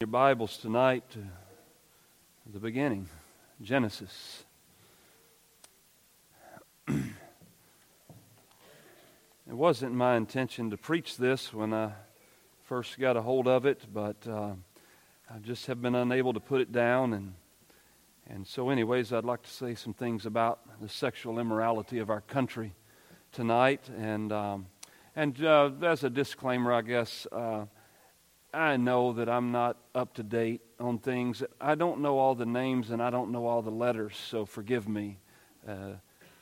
your Bibles tonight to the beginning, Genesis. it wasn't my intention to preach this when I first got a hold of it, but uh, I just have been unable to put it down. And, and so, anyways, I'd like to say some things about the sexual immorality of our country tonight. And, um, and uh, as a disclaimer, I guess. Uh, I know that I'm not up to date on things. I don't know all the names and I don't know all the letters, so forgive me. Uh,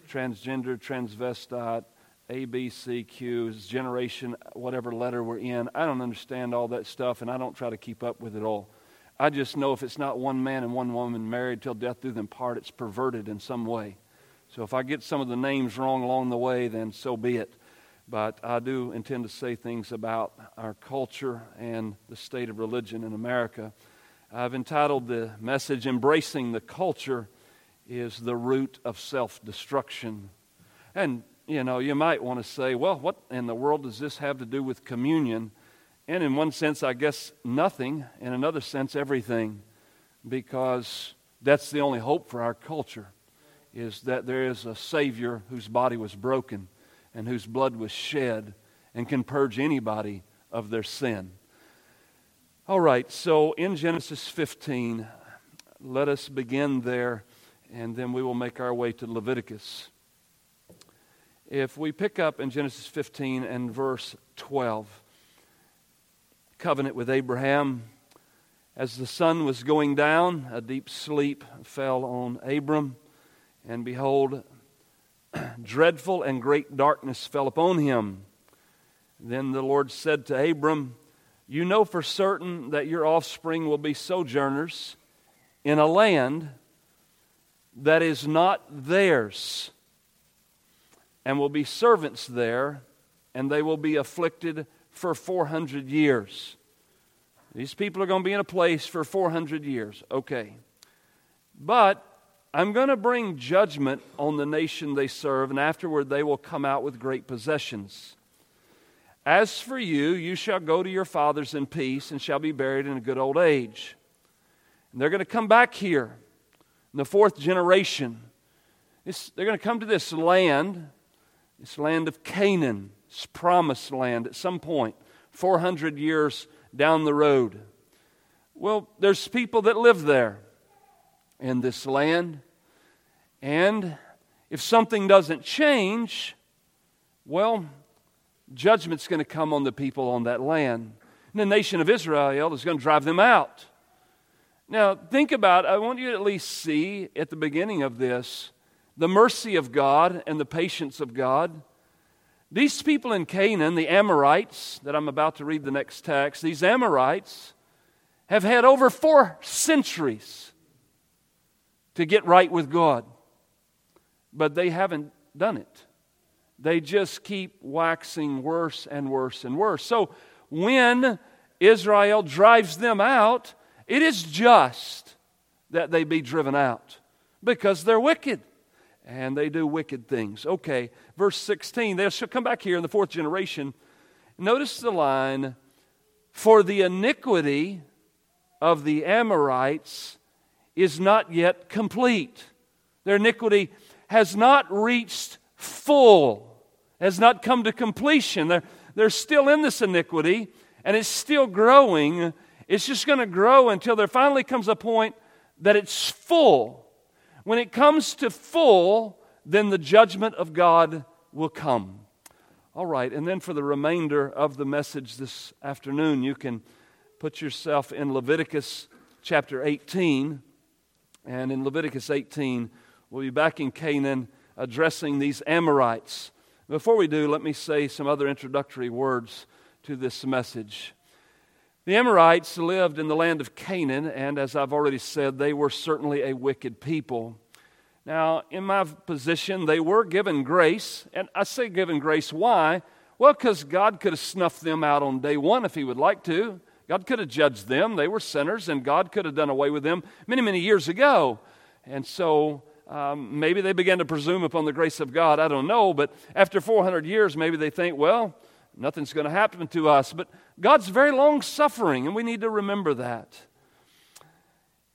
transgender, transvestite, ABCQ, generation, whatever letter we're in. I don't understand all that stuff and I don't try to keep up with it all. I just know if it's not one man and one woman married till death do them part, it's perverted in some way. So if I get some of the names wrong along the way, then so be it but I do intend to say things about our culture and the state of religion in America. I've entitled the message, Embracing the Culture is the Root of Self Destruction. And, you know, you might want to say, well, what in the world does this have to do with communion? And in one sense, I guess nothing. In another sense, everything. Because that's the only hope for our culture, is that there is a Savior whose body was broken and whose blood was shed and can purge anybody of their sin. All right, so in Genesis 15, let us begin there, and then we will make our way to Leviticus. If we pick up in Genesis 15 and verse 12, covenant with Abraham. As the sun was going down, a deep sleep fell on Abram, and behold, dreadful and great darkness fell upon him. Then the Lord said to Abram, You know for certain that your offspring will be sojourners in a land that is not theirs, and will be servants there, and they will be afflicted for 400 years. These people are going to be in a place for 400 years. Okay. But I'm going to bring judgment on the nation they serve, and afterward they will come out with great possessions. As for you, you shall go to your fathers in peace and shall be buried in a good old age. And they're going to come back here in the fourth generation. It's, they're going to come to this land, this land of Canaan, this promised land at some point, 400 years down the road. Well, there's people that live there in this land. And if something doesn't change, well, judgment's going to come on the people on that land. And the nation of Israel is going to drive them out. Now, think about I want you to at least see at the beginning of this the mercy of God and the patience of God. These people in Canaan, the Amorites, that I'm about to read the next text, these Amorites have had over four centuries to get right with God but they haven't done it. They just keep waxing worse and worse and worse. So when Israel drives them out, it is just that they be driven out because they're wicked and they do wicked things. Okay, verse 16, they shall come back here in the fourth generation. Notice the line For the iniquity of the Amorites is not yet complete. Their iniquity has not reached full, has not come to completion. They're, they're still in this iniquity, and it's still growing. It's just going to grow until there finally comes a point that it's full. When it comes to full, then the judgment of God will come. All right, and then for the remainder of the message this afternoon, you can put yourself in Leviticus chapter 18. And in Leviticus 18, We'll be back in Canaan addressing these Amorites. Before we do, let me say some other introductory words to this message. The Amorites lived in the land of Canaan, and as I've already said, they were certainly a wicked people. Now, in my position, they were given grace, and I say given grace, why? Well, because God could have snuffed them out on day one if He would like to. God could have judged them. They were sinners, and God could have done away with them many, many years ago. And so um, maybe they began to presume upon the grace of God. I don't know. But after 400 years, maybe they think, well, nothing's going to happen to us. But God's very long suffering, and we need to remember that.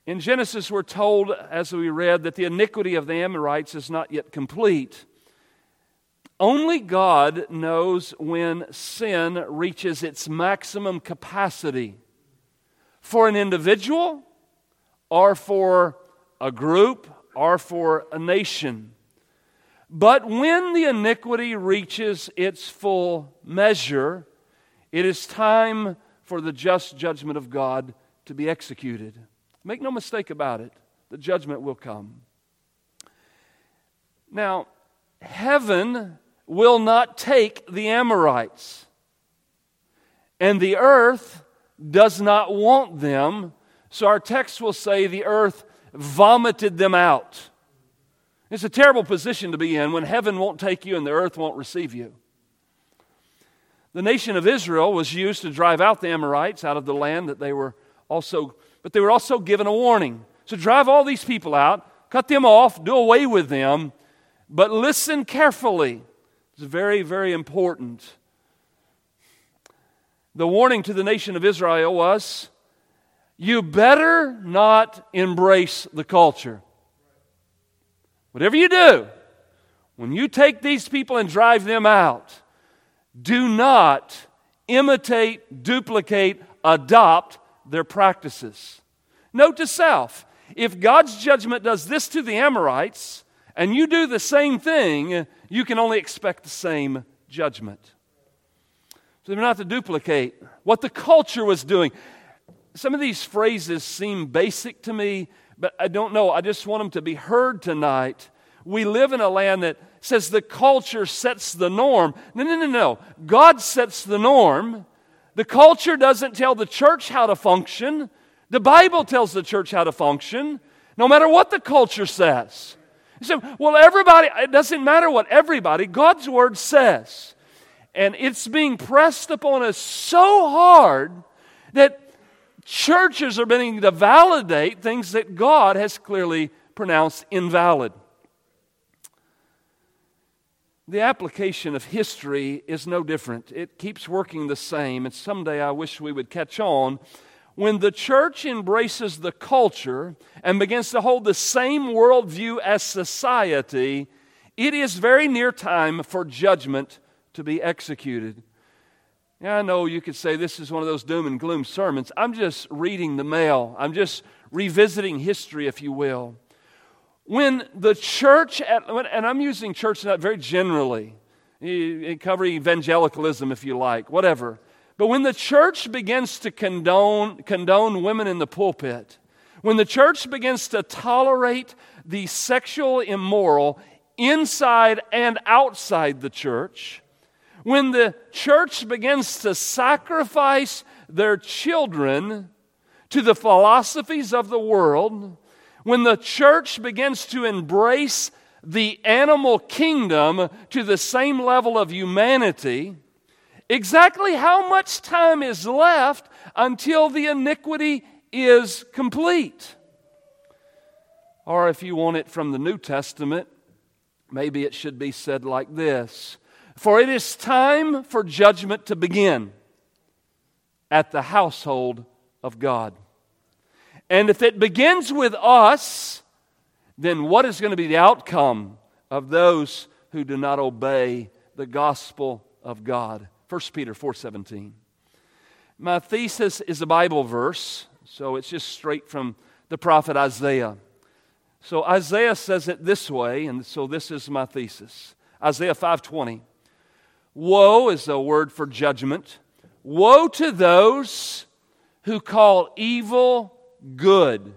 In Genesis, we're told, as we read, that the iniquity of the Amorites is not yet complete. Only God knows when sin reaches its maximum capacity for an individual or for a group or for a nation. But when the iniquity reaches its full measure, it is time for the just judgment of God to be executed. Make no mistake about it, the judgment will come. Now, heaven will not take the Amorites, and the earth does not want them. So our text will say the earth vomited them out. It's a terrible position to be in when heaven won't take you and the earth won't receive you. The nation of Israel was used to drive out the Amorites out of the land that they were also, but they were also given a warning. So drive all these people out, cut them off, do away with them, but listen carefully. It's very, very important. The warning to the nation of Israel was you better not embrace the culture. Whatever you do, when you take these people and drive them out, do not imitate, duplicate, adopt their practices. Note to self if God's judgment does this to the Amorites and you do the same thing, you can only expect the same judgment. So they're not to duplicate what the culture was doing. Some of these phrases seem basic to me, but I don't know. I just want them to be heard tonight. We live in a land that says the culture sets the norm. No, no, no, no. God sets the norm. The culture doesn't tell the church how to function. The Bible tells the church how to function, no matter what the culture says. You say, well, everybody, it doesn't matter what everybody, God's word says. And it's being pressed upon us so hard that churches are beginning to validate things that God has clearly pronounced invalid. The application of history is no different. It keeps working the same, and someday I wish we would catch on. When the church embraces the culture and begins to hold the same worldview as society, it is very near time for judgment to be executed. Yeah, I know you could say this is one of those doom and gloom sermons. I'm just reading the mail, I'm just revisiting history, if you will. When the church, at, and I'm using church not very generally, cover evangelicalism if you like, whatever. But when the church begins to condone, condone women in the pulpit, when the church begins to tolerate the sexual immoral inside and outside the church, when the church begins to sacrifice their children to the philosophies of the world, when the church begins to embrace the animal kingdom to the same level of humanity, exactly how much time is left until the iniquity is complete? Or if you want it from the New Testament, maybe it should be said like this for it is time for judgment to begin at the household of God. And if it begins with us, then what is going to be the outcome of those who do not obey the gospel of God? 1 Peter 4:17. My thesis is a Bible verse, so it's just straight from the prophet Isaiah. So Isaiah says it this way, and so this is my thesis. Isaiah 5:20. Woe is a word for judgment. Woe to those who call evil good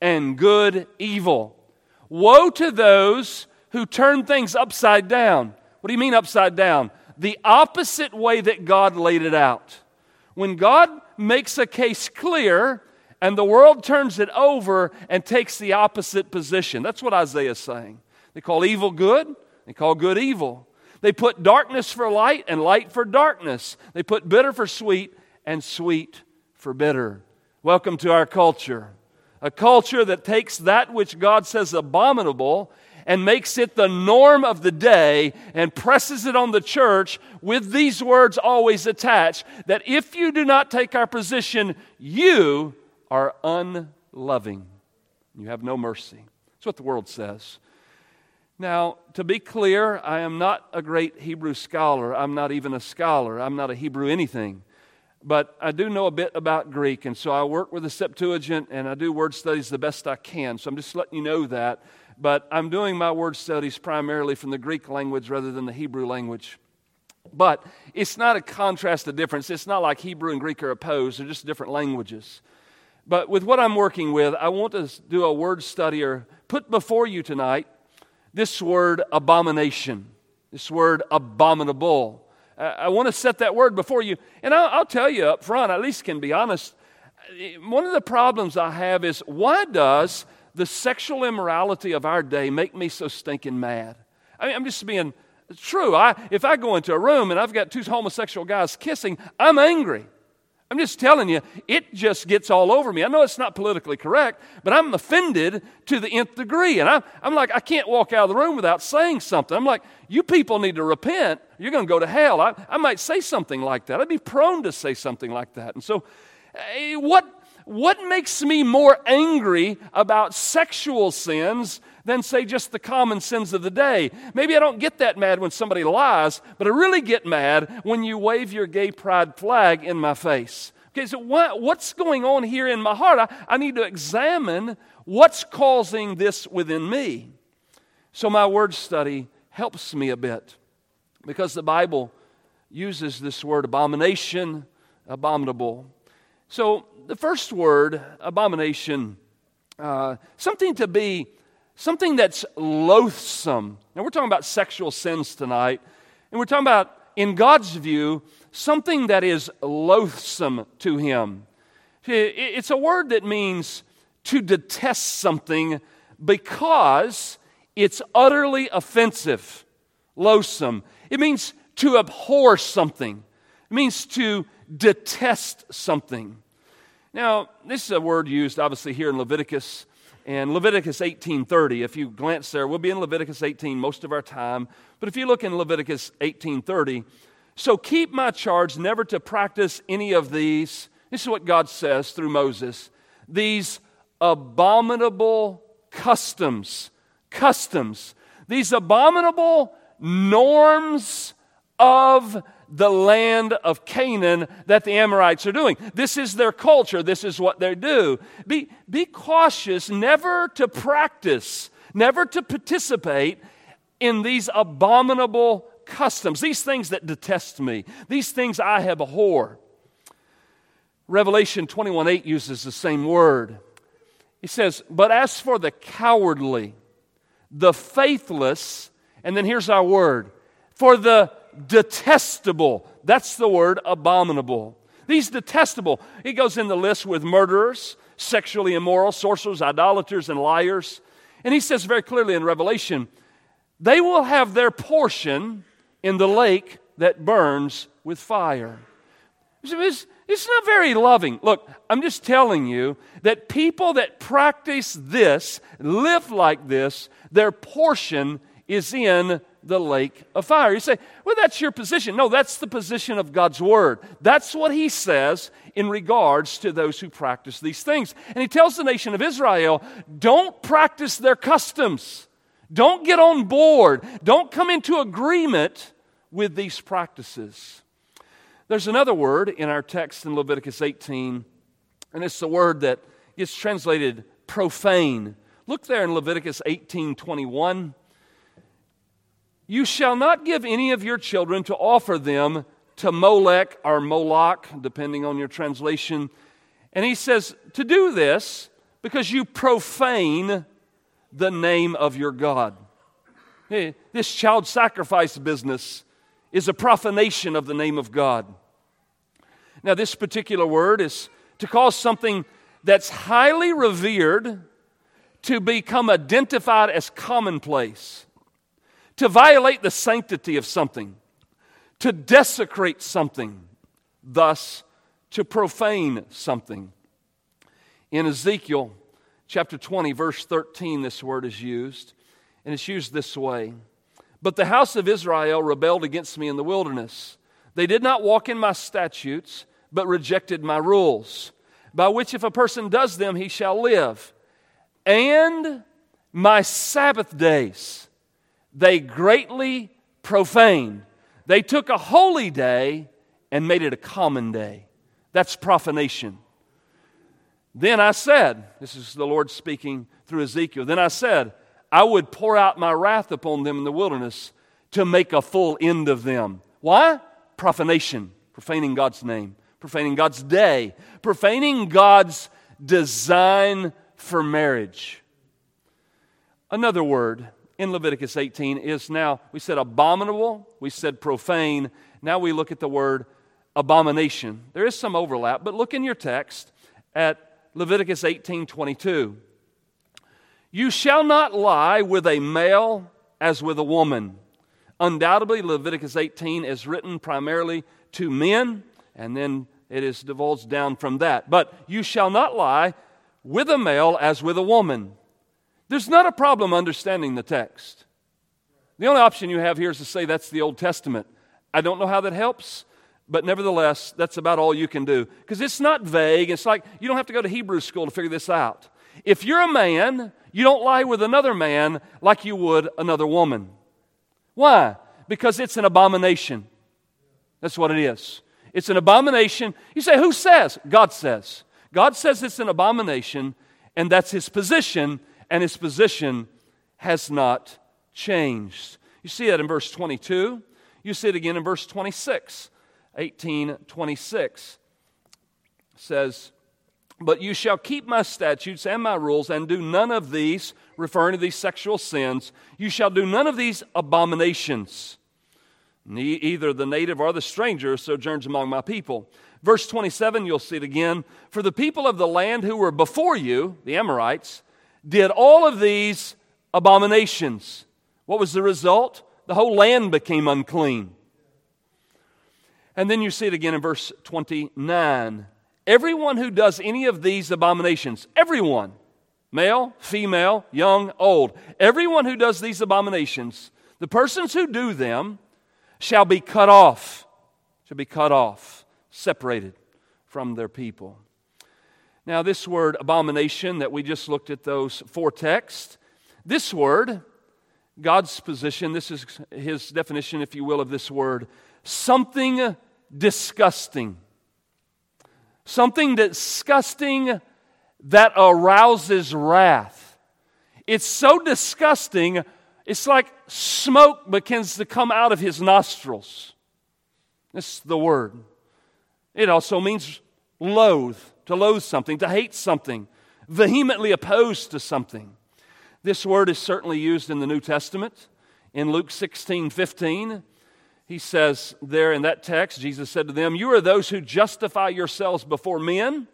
and good evil. Woe to those who turn things upside down. What do you mean upside down? The opposite way that God laid it out. When God makes a case clear and the world turns it over and takes the opposite position. That's what Isaiah is saying. They call evil good, they call good evil. They put darkness for light and light for darkness. They put bitter for sweet and sweet for bitter. Welcome to our culture. A culture that takes that which God says abominable and makes it the norm of the day and presses it on the church with these words always attached that if you do not take our position, you are unloving. You have no mercy. That's what the world says. Now, to be clear, I am not a great Hebrew scholar. I'm not even a scholar. I'm not a Hebrew anything. But I do know a bit about Greek, and so I work with the Septuagint and I do word studies the best I can. So I'm just letting you know that. But I'm doing my word studies primarily from the Greek language rather than the Hebrew language. But it's not a contrast, a difference. It's not like Hebrew and Greek are opposed, they're just different languages. But with what I'm working with, I want to do a word study or put before you tonight this word abomination, this word abominable. I want to set that word before you. And I'll, tell you up front, at least can be honest. Eh, one of the problems I have is why does the sexual immorality of our day make me so stinking mad? I mean, I'm just being true. I, if I go into a room and I've got two homosexual guys kissing, I'm angry. I'm just telling you, it just gets all over me. I know it's not politically correct, but I'm offended to the nth degree. And I'm, I'm like, I can't walk out of the room without saying something. I'm like, you people need to repent. You're going to go to hell. I, I might say something like that. I'd be prone to say something like that. And so, eh, what, what makes me more angry about sexual sins than, say, just the common sins of the day? Maybe I don't get that mad when somebody lies, but I really get mad when you wave your gay pride flag in my face. Okay, so what, what's going on here in my heart? I, I need to examine what's causing this within me. So, my word study helps me a bit because the Bible uses this word abomination, abominable. So, the first word, abomination, uh, something to be, something that's loathsome. Now, we're talking about sexual sins tonight, and we're talking about, in God's view, something that is loathsome to Him. It's a word that means to detest something because it's utterly offensive, loathsome. It means to abhor something, it means to detest something. Now, this is a word used obviously here in Leviticus and Leviticus 18:30. If you glance there, we'll be in Leviticus 18 most of our time, but if you look in Leviticus 18:30, so keep my charge never to practice any of these. This is what God says through Moses. These abominable customs customs, these abominable norms of the land of Canaan that the Amorites are doing. This is their culture, this is what they do. Be, be cautious never to practice, never to participate in these abominable customs, these things that detest me, these things I abhor. Revelation 21 8 uses the same word. He says, But as for the cowardly, the faithless, and then here's our word for the detestable. That's the word abominable. These detestable, he goes in the list with murderers, sexually immoral, sorcerers, idolaters, and liars. And he says very clearly in Revelation, they will have their portion in the lake that burns with fire. It's, it's not very loving. Look, I'm just telling you that people that practice this, live like this, their portion is in the lake of fire. You say, well, that's your position. No, that's the position of God's word. That's what he says in regards to those who practice these things. And he tells the nation of Israel, don't practice their customs. Don't get on board. Don't come into agreement with these practices. There's another word in our text in Leviticus 18, and it's the word that gets translated profane. Look there in Leviticus 18 21. You shall not give any of your children to offer them to Molech or Moloch, depending on your translation. And he says to do this because you profane the name of your God. Hey, this child sacrifice business is a profanation of the name of God. Now, this particular word is to cause something that's highly revered to become identified as commonplace, to violate the sanctity of something, to desecrate something, thus, to profane something. In Ezekiel chapter 20, verse 13, this word is used. And it's used this way But the house of Israel rebelled against me in the wilderness. They did not walk in my statutes, but rejected my rules, by which if a person does them, he shall live. And my Sabbath days they greatly profaned. They took a holy day and made it a common day. That's profanation. Then I said, This is the Lord speaking through Ezekiel. Then I said, I would pour out my wrath upon them in the wilderness to make a full end of them. Why? Profanation, profaning God's name, profaning God's day, profaning God's design for marriage. Another word in Leviticus 18 is now, we said abominable, we said profane. Now we look at the word abomination. There is some overlap, but look in your text at Leviticus 18 22. You shall not lie with a male as with a woman. Undoubtedly, Leviticus 18 is written primarily to men, and then it is divulged down from that. But you shall not lie with a male as with a woman. There's not a problem understanding the text. The only option you have here is to say that's the Old Testament. I don't know how that helps, but nevertheless, that's about all you can do. Because it's not vague. It's like you don't have to go to Hebrew school to figure this out. If you're a man, you don't lie with another man like you would another woman. Why? Because it's an abomination. That's what it is. It's an abomination. You say, who says? God says. God says it's an abomination, and that's his position, and his position has not changed. You see that in verse 22. You see it again in verse 26. 18 26 says, But you shall keep my statutes and my rules and do none of these, referring to these sexual sins. You shall do none of these abominations. Either the native or the stranger sojourns among my people. Verse 27, you'll see it again. For the people of the land who were before you, the Amorites, did all of these abominations. What was the result? The whole land became unclean. And then you see it again in verse 29. Everyone who does any of these abominations, everyone, male, female, young, old, everyone who does these abominations, the persons who do them shall be cut off, shall be cut off, separated from their people. Now, this word abomination that we just looked at those four texts, this word, God's position, this is his definition, if you will, of this word something disgusting. Something disgusting that arouses wrath. It's so disgusting, it's like smoke begins to come out of his nostrils. That's the word. It also means loathe, to loathe something, to hate something, vehemently opposed to something. This word is certainly used in the New Testament. In Luke 16 15, he says there in that text, Jesus said to them, You are those who justify yourselves before men,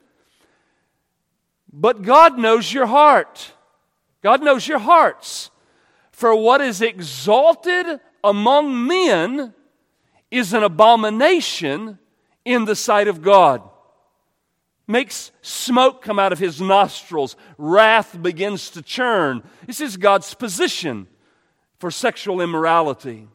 but God knows your heart. God knows your hearts. For what is exalted among men is an abomination in the sight of God. Makes smoke come out of his nostrils, wrath begins to churn. This is God's position for sexual immorality.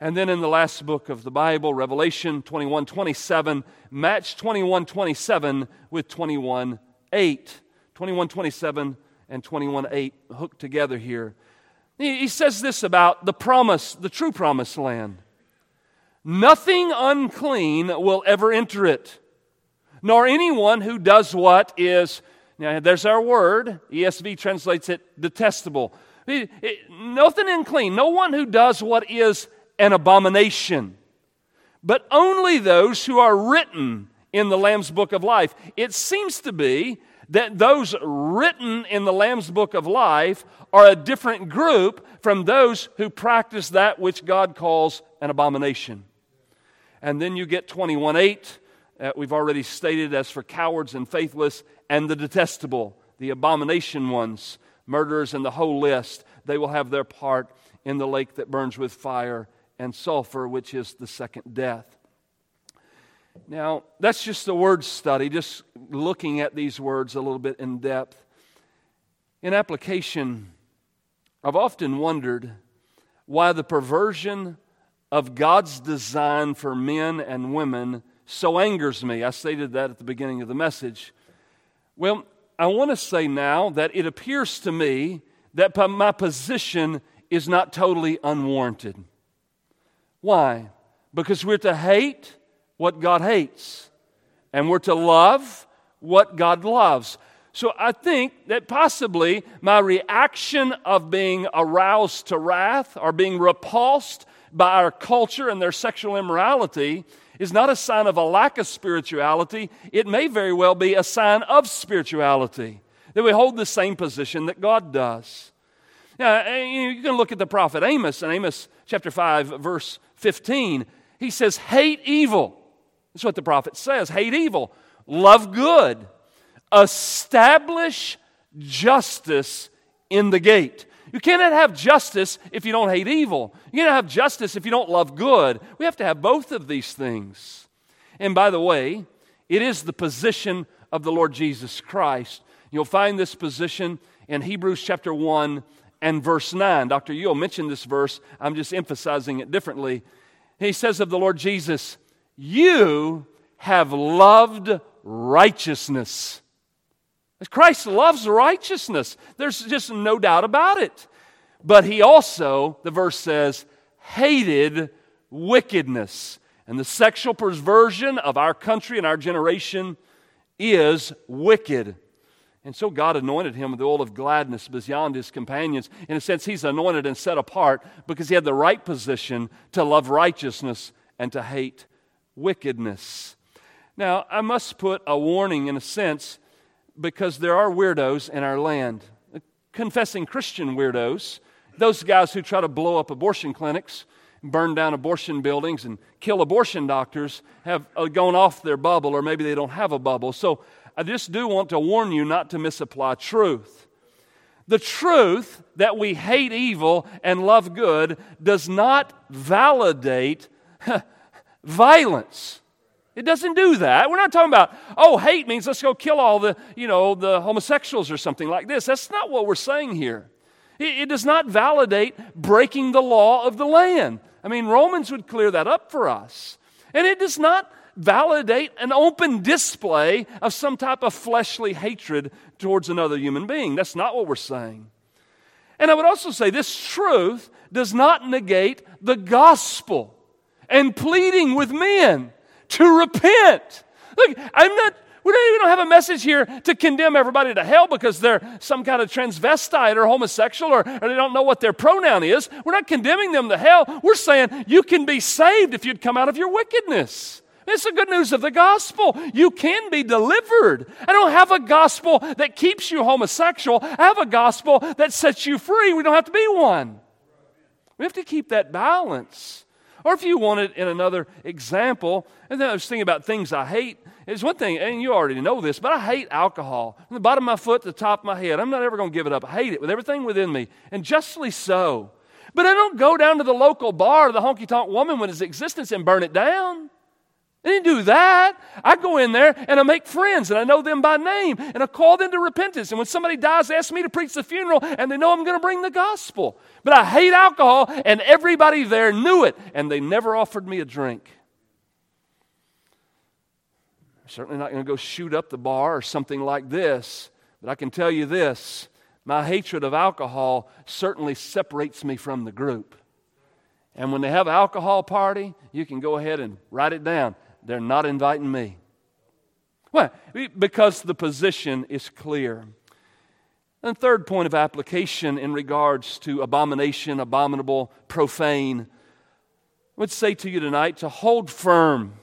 And then in the last book of the Bible, Revelation 21 27, match 21 27 with 21 8. 21 27 and 21 8 hooked together here. He says this about the promise, the true promised land. Nothing unclean will ever enter it, nor anyone who does what is, now there's our word, ESV translates it detestable. It, it, nothing unclean, no one who does what is an abomination, but only those who are written in the Lamb's book of life. It seems to be that those written in the Lamb's book of life are a different group from those who practice that which God calls an abomination. And then you get 21 8, that we've already stated as for cowards and faithless, and the detestable, the abomination ones, murderers, and the whole list. They will have their part in the lake that burns with fire and sulfur, which is the second death. Now, that's just a word study, just looking at these words a little bit in depth. In application, I've often wondered why the perversion of God's design for men and women so angers me. I stated that at the beginning of the message. Well, I want to say now that it appears to me that my position is not totally unwarranted. Why? Because we're to hate what God hates, and we're to love what God loves. So I think that possibly my reaction of being aroused to wrath or being repulsed by our culture and their sexual immorality is not a sign of a lack of spirituality. It may very well be a sign of spirituality, that we hold the same position that God does. Now, eh, you can look at the prophet Amos in Amos chapter 5, verse 15. He says, Hate evil. That's what the prophet says. Hate evil. Love good. Establish justice in the gate. You cannot have justice if you don't hate evil. You cannot have justice if you don't love good. We have to have both of these things. And by the way, it is the position of the Lord Jesus Christ. You'll find this position in Hebrews chapter 1 and verse 9. Dr. Yule mentioned this verse. I'm just emphasizing it differently. He says of the Lord Jesus, You have loved righteousness Christ loves righteousness. There's just no doubt about it. But he also, the verse says, hated wickedness. And the sexual perversion of our country and our generation is wicked. And so God anointed him with the oil of gladness beyond his companions. In a sense, he's anointed and set apart because he had the right position to love righteousness and to hate wickedness. Now, I must put a warning in a sense because there are weirdos in our land, confessing Christian weirdos, those guys who try to blow up abortion clinics, burn down abortion buildings, and kill abortion doctors have uh, gone off their bubble, or maybe they don't have a bubble. So I just do want to warn you not to misapply truth. The truth that we hate evil and love good does not validate violence. It doesn't do that. We're not talking about, oh, hate means let's go kill all the, you know, the homosexuals or something like this. That's not what we're saying here. It, it does not validate breaking the law of the land. I mean, Romans would clear that up for us. And it does not validate an open display of some type of fleshly hatred towards another human being. That's not what we're saying. And I would also say this truth does not negate the gospel and pleading with men to repent. Look, I'm not, we don't even have a message here to condemn everybody to hell because they're some kind of transvestite or homosexual or, or, they don't know what their pronoun is. We're not condemning them to hell. We're saying you can be saved if you'd come out of your wickedness. It's the good news of the gospel. You can be delivered. I don't have a gospel that keeps you homosexual. I have a gospel that sets you free. We don't have to be one. We have to keep that balance. Or if you want it in another example, and then I was thinking about things I hate. It's one thing, and you already know this, but I hate alcohol. From the bottom of my foot to the top of my head. I'm not ever going to give it up. I hate it with everything within me, and justly so. But I don't go down to the local bar, the honky tonk woman with its existence, and burn it down. I didn't do that. I go in there and I make friends and I know them by name and I call them to repentance. And when somebody dies, they ask me to preach the funeral and they know I'm going to bring the gospel. But I hate alcohol and everybody there knew it and they never offered me a drink. I'm certainly not going to go shoot up the bar or something like this, but I can tell you this my hatred of alcohol certainly separates me from the group. And when they have an alcohol party, you can go ahead and write it down. They're not inviting me. Why? Because the position is clear. And third point of application in regards to abomination, abominable, profane, I would say to you tonight to hold firm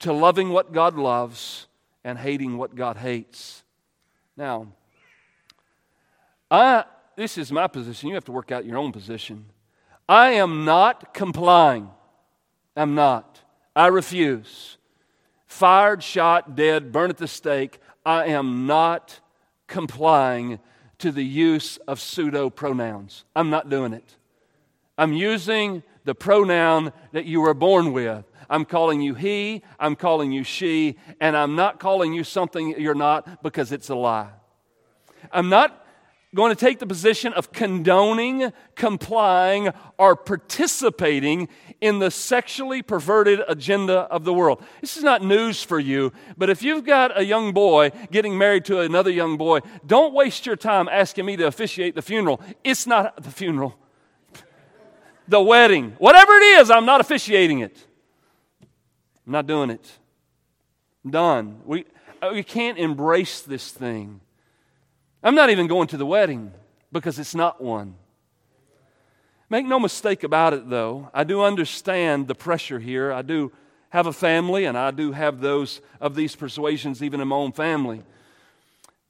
to loving what God loves and hating what God hates. Now, I, this is my position. You have to work out your own position. I am not complying. I'm not. I refuse. Fired, shot, dead, burned at the stake. I am not complying to the use of pseudo pronouns. I'm not doing it. I'm using the pronoun that you were born with. I'm calling you he, I'm calling you she, and I'm not calling you something you're not because it's a lie. I'm not going to take the position of condoning, complying, or participating in the sexually perverted agenda of the world. This is not news for you, but if you've got a young boy getting married to another young boy, don't waste your time asking me to officiate the funeral. It's not the funeral, the wedding. Whatever it is, I'm not officiating it. I'm not doing it. I'm done. We, uh, we can't embrace this thing. I'm not even going to the wedding because it's not one. Make no mistake about it, though. I do understand the pressure here. I do have a family, and I do have those of these persuasions even in my own family.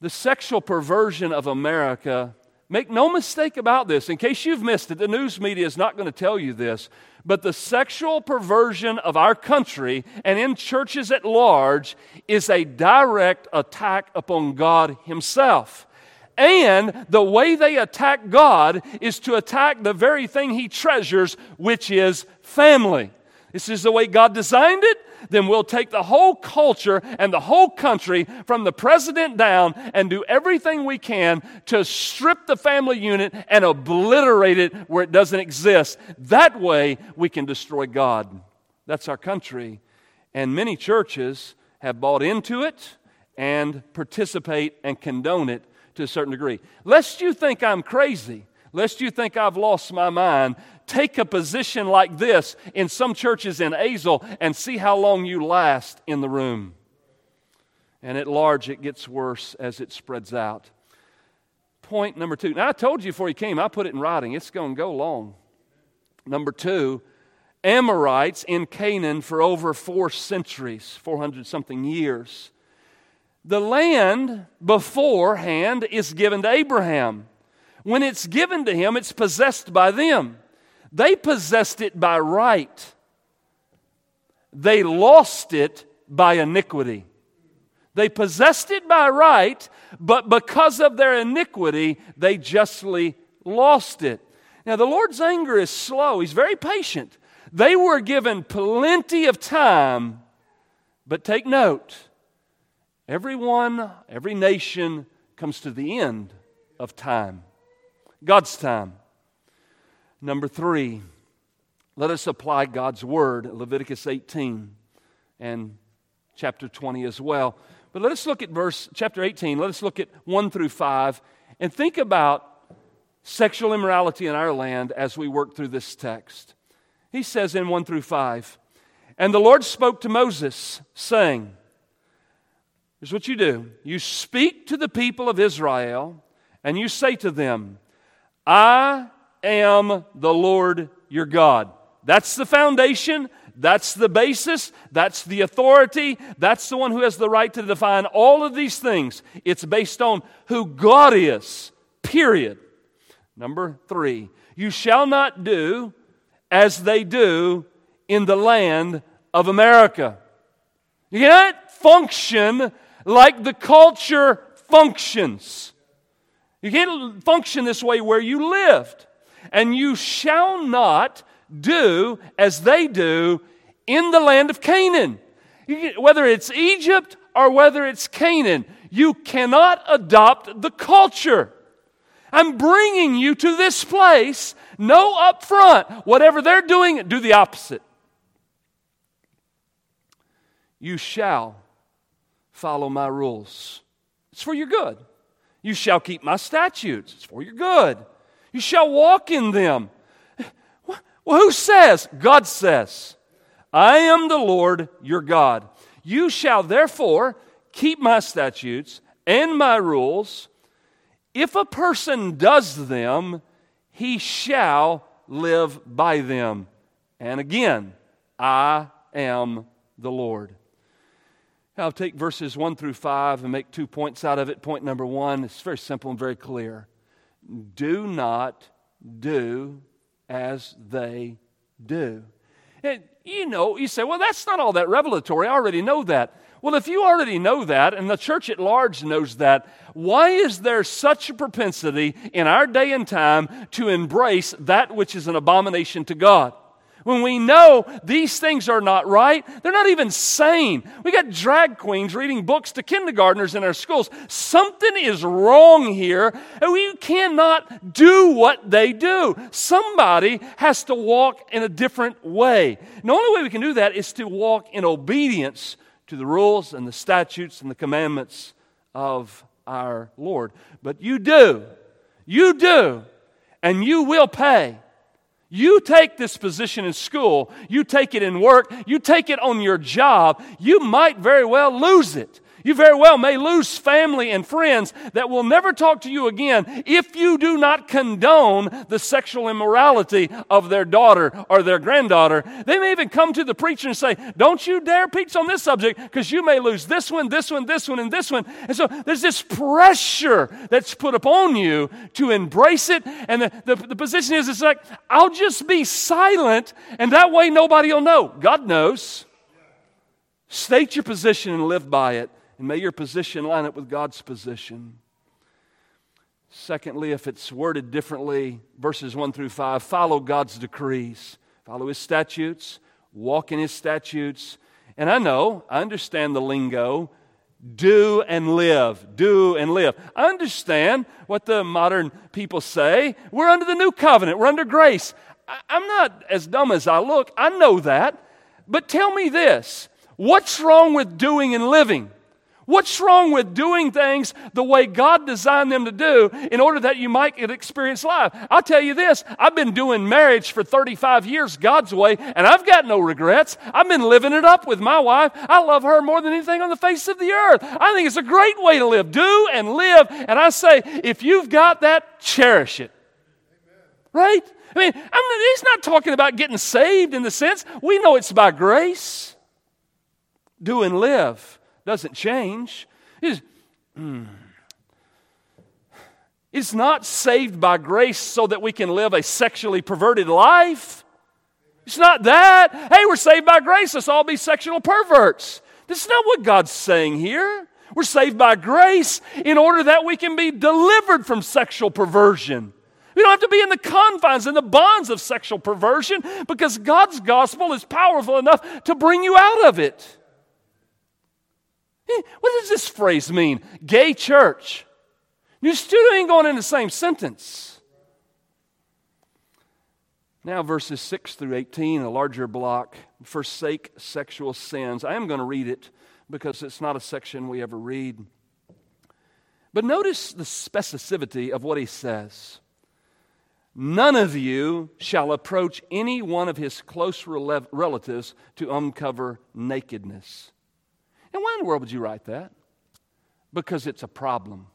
The sexual perversion of America, make no mistake about this. In case you've missed it, the news media is not going to tell you this, but the sexual perversion of our country and in churches at large is a direct attack upon God Himself. And the way they attack God is to attack the very thing He treasures, which is family. This is the way God designed it. Then we'll take the whole culture and the whole country from the president down and do everything we can to strip the family unit and obliterate it where it doesn't exist. That way we can destroy God. That's our country. And many churches have bought into it and participate and condone it to a certain degree. Lest you think I'm crazy, lest you think I've lost my mind, take a position like this in some churches in Azle and see how long you last in the room. And at large, it gets worse as it spreads out. Point number two. Now, I told you before you came, I put it in writing. It's going to go long. Number two, Amorites in Canaan for over four centuries, 400 something years. The land beforehand is given to Abraham. When it's given to him, it's possessed by them. They possessed it by right, they lost it by iniquity. They possessed it by right, but because of their iniquity, they justly lost it. Now, the Lord's anger is slow, He's very patient. They were given plenty of time, but take note Everyone, every nation comes to the end of time, God's time. Number three, let us apply God's word, Leviticus 18 and chapter 20 as well. But let us look at verse chapter 18. Let us look at 1 through 5 and think about sexual immorality in our land as we work through this text. He says in 1 through 5, And the Lord spoke to Moses, saying, Here's what you do you speak to the people of Israel and you say to them, I am the Lord your God. That's the foundation. That's the basis. That's the authority. That's the one who has the right to define all of these things. It's based on who God is, period. Number three, you shall not do as they do in the land of America. You cannot function like the culture functions. You can't function this way where you lived. And you shall not do as they do in the land of Canaan. Whether it's Egypt or whether it's Canaan, you cannot adopt the culture. I'm bringing you to this place. no up front, whatever they're doing, do the opposite. You shall follow my rules. It's for your good. You shall keep my statutes. It's for your good. You shall walk in them. Well, who says? God says, I am the Lord your God. You shall therefore keep my statutes and my rules. If a person does them, he shall live by them. And again, I am the Lord. I'll take verses 1 through 5 and make two points out of it. Point number one it's very simple and very clear. Do not do as they do. And you know, you say, well, that's not all that revelatory. I already know that. Well, if you already know that, and the church at large knows that, why is there such a propensity in our day and time to embrace that which is an abomination to God? When we know these things are not right, they're not even sane. We got drag queens reading books to kindergartners in our schools. Something is wrong here, and we cannot do what they do. Somebody has to walk in a different way. And the only way we can do that is to walk in obedience to the rules and the statutes and the commandments of our Lord. But you do, you do, and you will pay you take this position in school, you take it in work, you take it on your job, you might very well lose it. You very well may lose family and friends that will never talk to you again if you do not condone the sexual immorality of their daughter or their granddaughter. They may even come to the preacher and say, Don't you dare preach on this subject because you may lose this one, this one, this one, and this one. And so there's this pressure that's put upon you to embrace it. And the, the, the position is, it's like, I'll just be silent and that way nobody will know. God knows. State your position and live by it. And may your position line up with God's position. Secondly, if it's worded differently, verses 1 through 5, follow God's decrees, follow His statutes, walk in His statutes. And I know, I understand the lingo do and live, do and live. I understand what the modern people say. We're under the new covenant, we're under grace. I'm not as dumb as I look, I know that. But tell me this what's wrong with doing and living? What's wrong with doing things the way God designed them to do in order that you might experience life? I'll tell you this I've been doing marriage for 35 years God's way, and I've got no regrets. I've been living it up with my wife. I love her more than anything on the face of the earth. I think it's a great way to live. Do and live. And I say, if you've got that, cherish it. Right? I mean, I'm, he's not talking about getting saved in the sense we know it's by grace. Do and live doesn't change. It's, mm, it's not saved by grace so that we can live a sexually perverted life. It's not that. Hey, we're saved by grace. Let's all be sexual perverts. This is not what God's saying here. We're saved by grace in order that we can be delivered from sexual perversion. We don't have to be in the confines and the bonds of sexual perversion because God's gospel is powerful enough to bring you out of it. What does this phrase mean? Gay church. You still ain't going in the same sentence. Now, verses 6 through 18, a larger block. Forsake sexual sins. I am going to read it because it's not a section we ever read. But notice the specificity of what he says. None of you shall approach any one of his close relatives to uncover nakedness. And why in the world would you write that? Because it's a problem.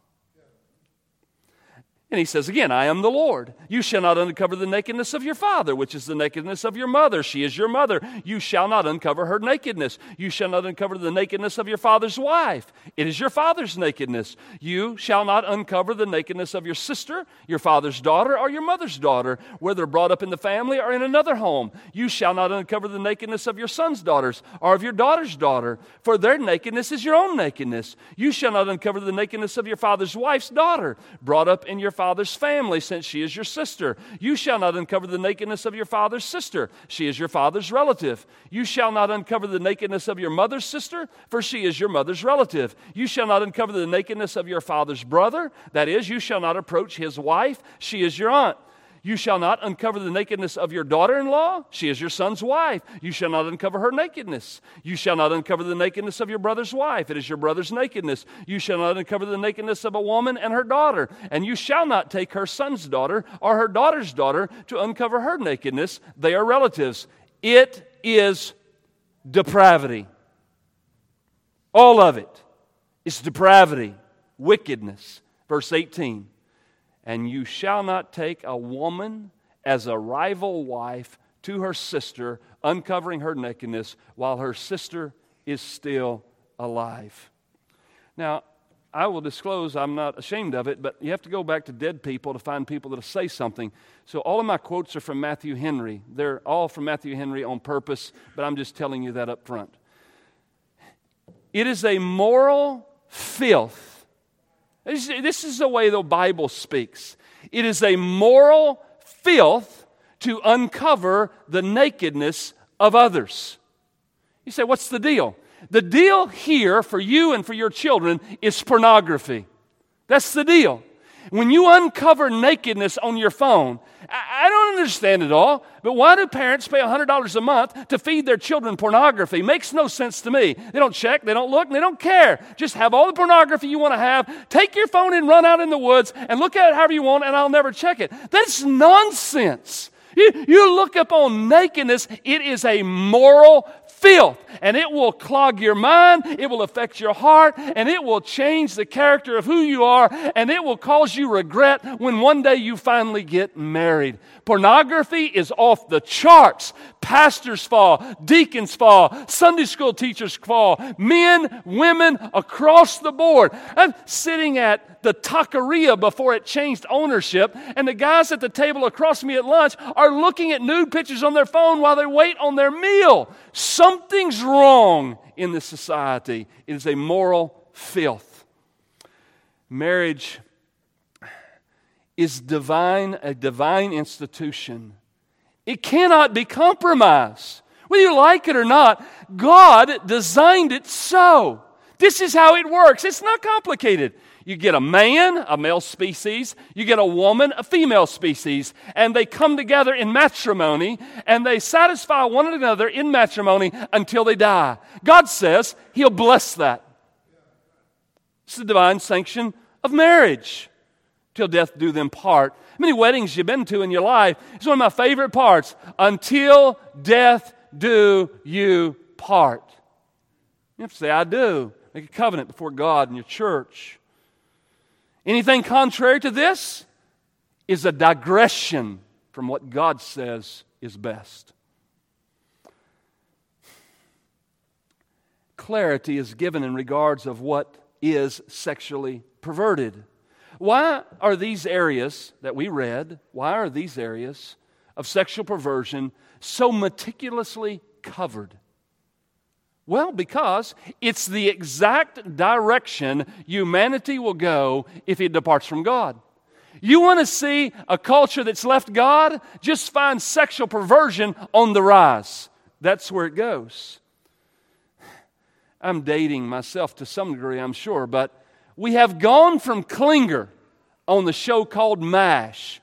And he says again, I am the Lord. You shall not uncover the nakedness of your father, which is the nakedness of your mother. She is your mother. You shall not uncover her nakedness. You shall not uncover the nakedness of your father's wife. It is your father's nakedness. You shall not uncover the nakedness of your sister, your father's daughter, or your mother's daughter, whether brought up in the family or in another home. You shall not uncover the nakedness of your son's daughters or of your daughter's daughter, for their nakedness is your own nakedness. You shall not uncover the nakedness of your father's wife's daughter, brought up in your father's family, since she is your sister. You shall not uncover the nakedness of your father's sister. She is your father's relative. You shall not uncover the nakedness of your mother's sister, for she is your mother's relative. You shall not uncover the nakedness of your father's brother. That is, you shall not approach his wife. She is your aunt. You shall not uncover the nakedness of your daughter in law. She is your son's wife. You shall not uncover her nakedness. You shall not uncover the nakedness of your brother's wife. It is your brother's nakedness. You shall not uncover the nakedness of a woman and her daughter. And you shall not take her son's daughter or her daughter's daughter to uncover her nakedness. They are relatives. It is depravity. All of it is depravity, wickedness. Verse 18 and you shall not take a woman as a rival wife to her sister, uncovering her nakedness while her sister is still alive. Now, I will disclose I'm not ashamed of it, but you have to go back to dead people to find people that'll say something. So all of my quotes are from Matthew Henry. They're all from Matthew Henry on purpose, but I'm just telling you that up front. It is a moral filth this is the way the Bible speaks. It is a moral filth to uncover the nakedness of others. You say, what's the deal? The deal here for you and for your children is pornography. That's the deal. When you uncover nakedness on your phone, I don't understand it all, but why do parents pay $100 a month to feed their children pornography? Makes no sense to me. They don't check, they don't look, and they don't care. Just have all the pornography you want to have. Take your phone and run out in the woods and look at it however you want, and I'll never check it. That's nonsense. You, you look upon nakedness, it is a moral filth, and it will clog your mind, it will affect your heart, and it will change the character of who you are, and it will cause you regret when one day you finally get married. Pornography is off the charts. Pastors fall, deacons fall, Sunday school teachers fall, men, women across the board. I'm sitting at the taqueria before it changed ownership, and the guys at the table across me at lunch are looking at nude pictures on their phone while they wait on their meal. Something's wrong in this society. It is a moral filth. Marriage is divine, a divine institution. It cannot be compromised. Whether you like it or not, God designed it so. This is how it works. It's not complicated. You get a man, a male species, you get a woman, a female species, and they come together in matrimony and they satisfy one another in matrimony until they die. God says He'll bless that. It's the divine sanction of marriage. Till death do them part. How many weddings you've been to in your life? It's one of my favorite parts. Until death do you part. You have to say, I do. Make a covenant before God and your church. Anything contrary to this is a digression from what God says is best. Clarity is given in regards of what is sexually perverted. Why are these areas that we read, why are these areas of sexual perversion so meticulously covered? Well, because it's the exact direction humanity will go if it departs from God. You want to see a culture that's left God? Just find sexual perversion on the rise. That's where it goes. I'm dating myself to some degree, I'm sure, but we have gone from Klinger on the show called MASH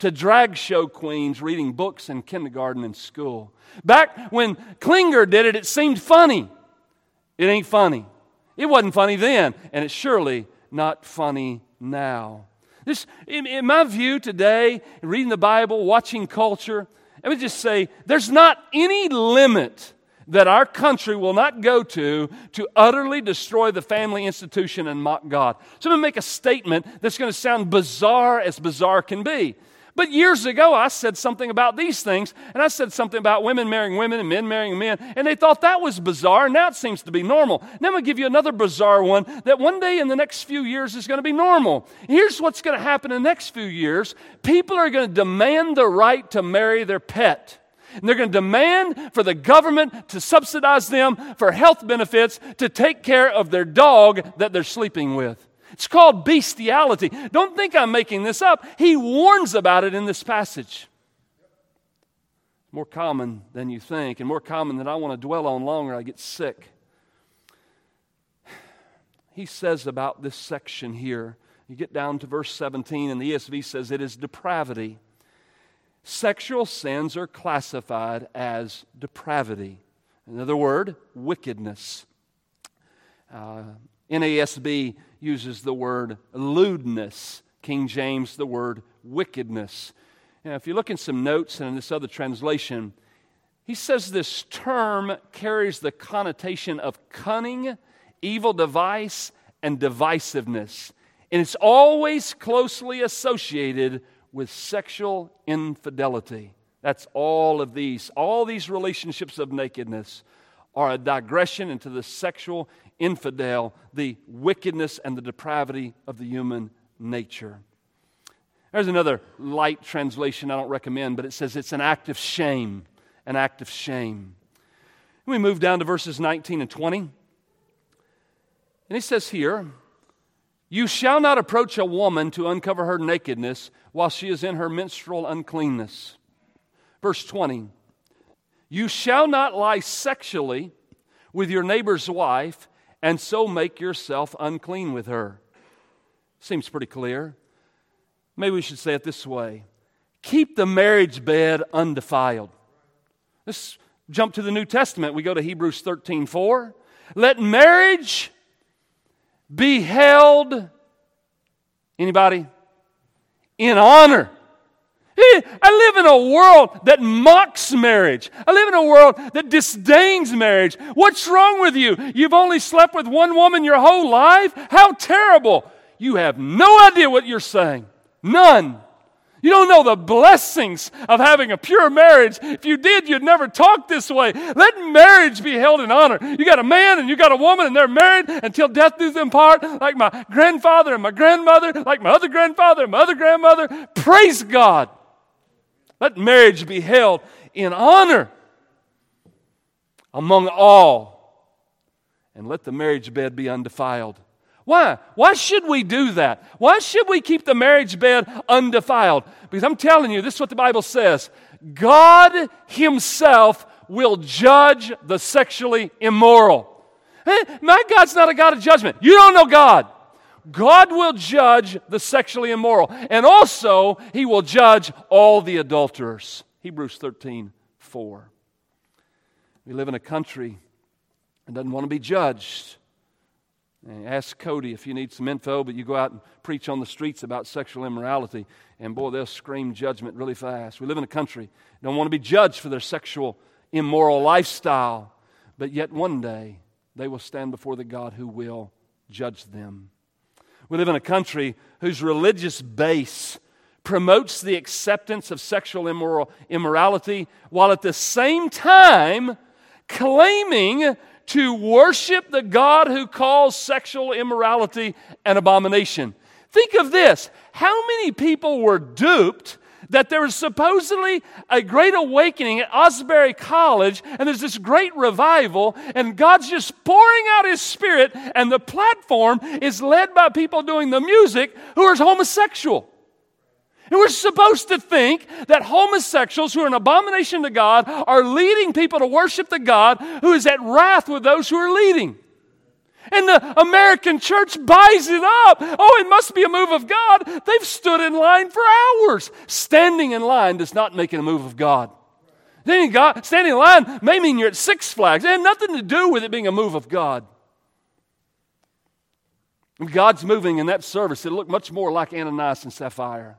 to drag show queens reading books in kindergarten and school. Back when Klinger did it, it seemed funny. It ain't funny. It wasn't funny then, and it's surely not funny now. This, in, in my view today, reading the Bible, watching culture, let me just say there's not any limit that our country will not go to to utterly destroy the family institution and mock God. So I'm going to make a statement that's going to sound bizarre as bizarre can be. But years ago, I said something about these things, and I said something about women marrying women and men marrying men, and they thought that was bizarre, and now it seems to be normal. Now I'm going to give you another bizarre one that one day in the next few years is going to be normal. Here's what's going to happen in the next few years people are going to demand the right to marry their pet. And they're going to demand for the government to subsidize them for health benefits to take care of their dog that they're sleeping with. It's called bestiality. Don't think I'm making this up. He warns about it in this passage. More common than you think, and more common than I want to dwell on longer. I get sick. He says about this section here, you get down to verse 17, and the ESV says it is depravity. Sexual sins are classified as depravity. Another word, wickedness. Uh, NASB uses the word lewdness, King James, the word wickedness. Now, if you look in some notes and in this other translation, he says this term carries the connotation of cunning, evil device, and divisiveness. And it's always closely associated with sexual infidelity. That's all of these. All these relationships of nakedness are a digression into the sexual infidel, the wickedness and the depravity of the human nature. There's another light translation I don't recommend, but it says it's an act of shame. An act of shame. We move down to verses 19 and 20. And he says here, You shall not approach a woman to uncover her nakedness while she is in her menstrual uncleanness. Verse 20 You shall not lie sexually with your neighbor's wife and so make yourself unclean with her. Seems pretty clear. Maybe we should say it this way Keep the marriage bed undefiled. Let's jump to the New Testament. We go to Hebrews 13 4. Let marriage be held, anybody? In honor. I live in a world that mocks marriage. I live in a world that disdains marriage. What's wrong with you? You've only slept with one woman your whole life? How terrible. You have no idea what you're saying. None. You don't know the blessings of having a pure marriage. If you did, you'd never talk this way. Let marriage be held in honor. You got a man and you got a woman, and they're married until death do them part, like my grandfather and my grandmother, like my other grandfather and my other grandmother. Praise God. Let marriage be held in honor among all, and let the marriage bed be undefiled. Why? Why should we do that? Why should we keep the marriage bed undefiled? Because I'm telling you, this is what the Bible says God Himself will judge the sexually immoral. Eh, my God's not a God of judgment. You don't know God. God will judge the sexually immoral, and also He will judge all the adulterers. Hebrews 13 4. We live in a country that doesn't want to be judged. Eh, ask Cody if you need some info, but you go out and preach on the streets about sexual immorality, and boy, they'll scream judgment really fast. We live in a country don't want to be judged for their sexual immoral lifestyle, but yet one day they will stand before the God who will judge them. We live in a country whose religious base promotes the acceptance of sexual immoral, immorality while at the same time claiming to worship the God who calls sexual immorality an abomination. Think of this how many people were duped that there was supposedly a great awakening at Asbury College, and there's this great revival, and God's just pouring out His Spirit, and the platform is led by people doing the music who are homosexual. And we're supposed to think that homosexuals who are an abomination to God are leading people to worship the God who is at wrath with those who are leading. And the American church buys it up. Oh, it must be a move of God. They've stood in line for hours. Standing in line does not make it a move of God. Standing in line may mean you're at Six Flags. It had nothing to do with it being a move of God. God's moving in that service, it'll look much more like Ananias and Sapphira.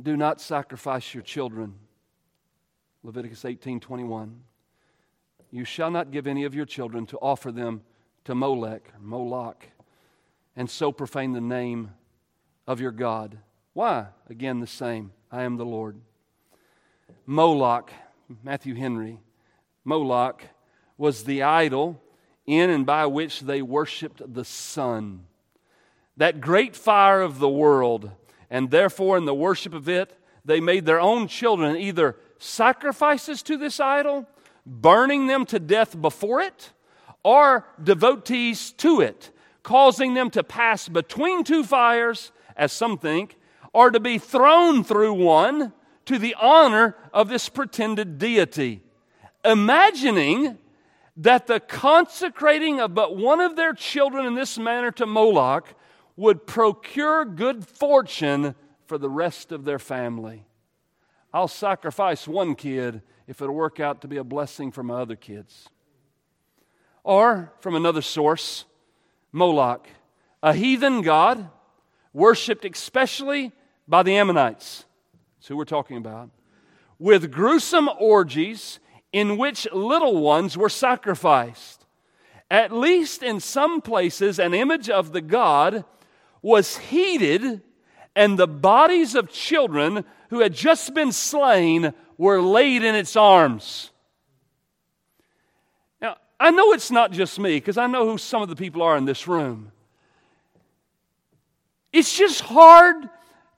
Do not sacrifice your children. Leviticus 18 21. You shall not give any of your children to offer them to Molech, Moloch, and so profane the name of your God. Why? Again, the same. I am the Lord. Moloch, Matthew Henry, Moloch was the idol in and by which they worshiped the sun. That great fire of the world and therefore, in the worship of it, they made their own children either sacrifices to this idol, burning them to death before it, or devotees to it, causing them to pass between two fires, as some think, or to be thrown through one to the honor of this pretended deity. Imagining that the consecrating of but one of their children in this manner to Moloch would procure good fortune for the rest of their family. I'll sacrifice one kid if it'll work out to be a blessing for my other kids. Or from another source, Moloch, a heathen god worshipped especially by the Ammonites. That's who we're talking about. With gruesome orgies in which little ones were sacrificed. At least in some places, an image of the god was heated, and the bodies of children who had just been slain were laid in its arms. Now, I know it's not just me, because I know who some of the people are in this room. It's just hard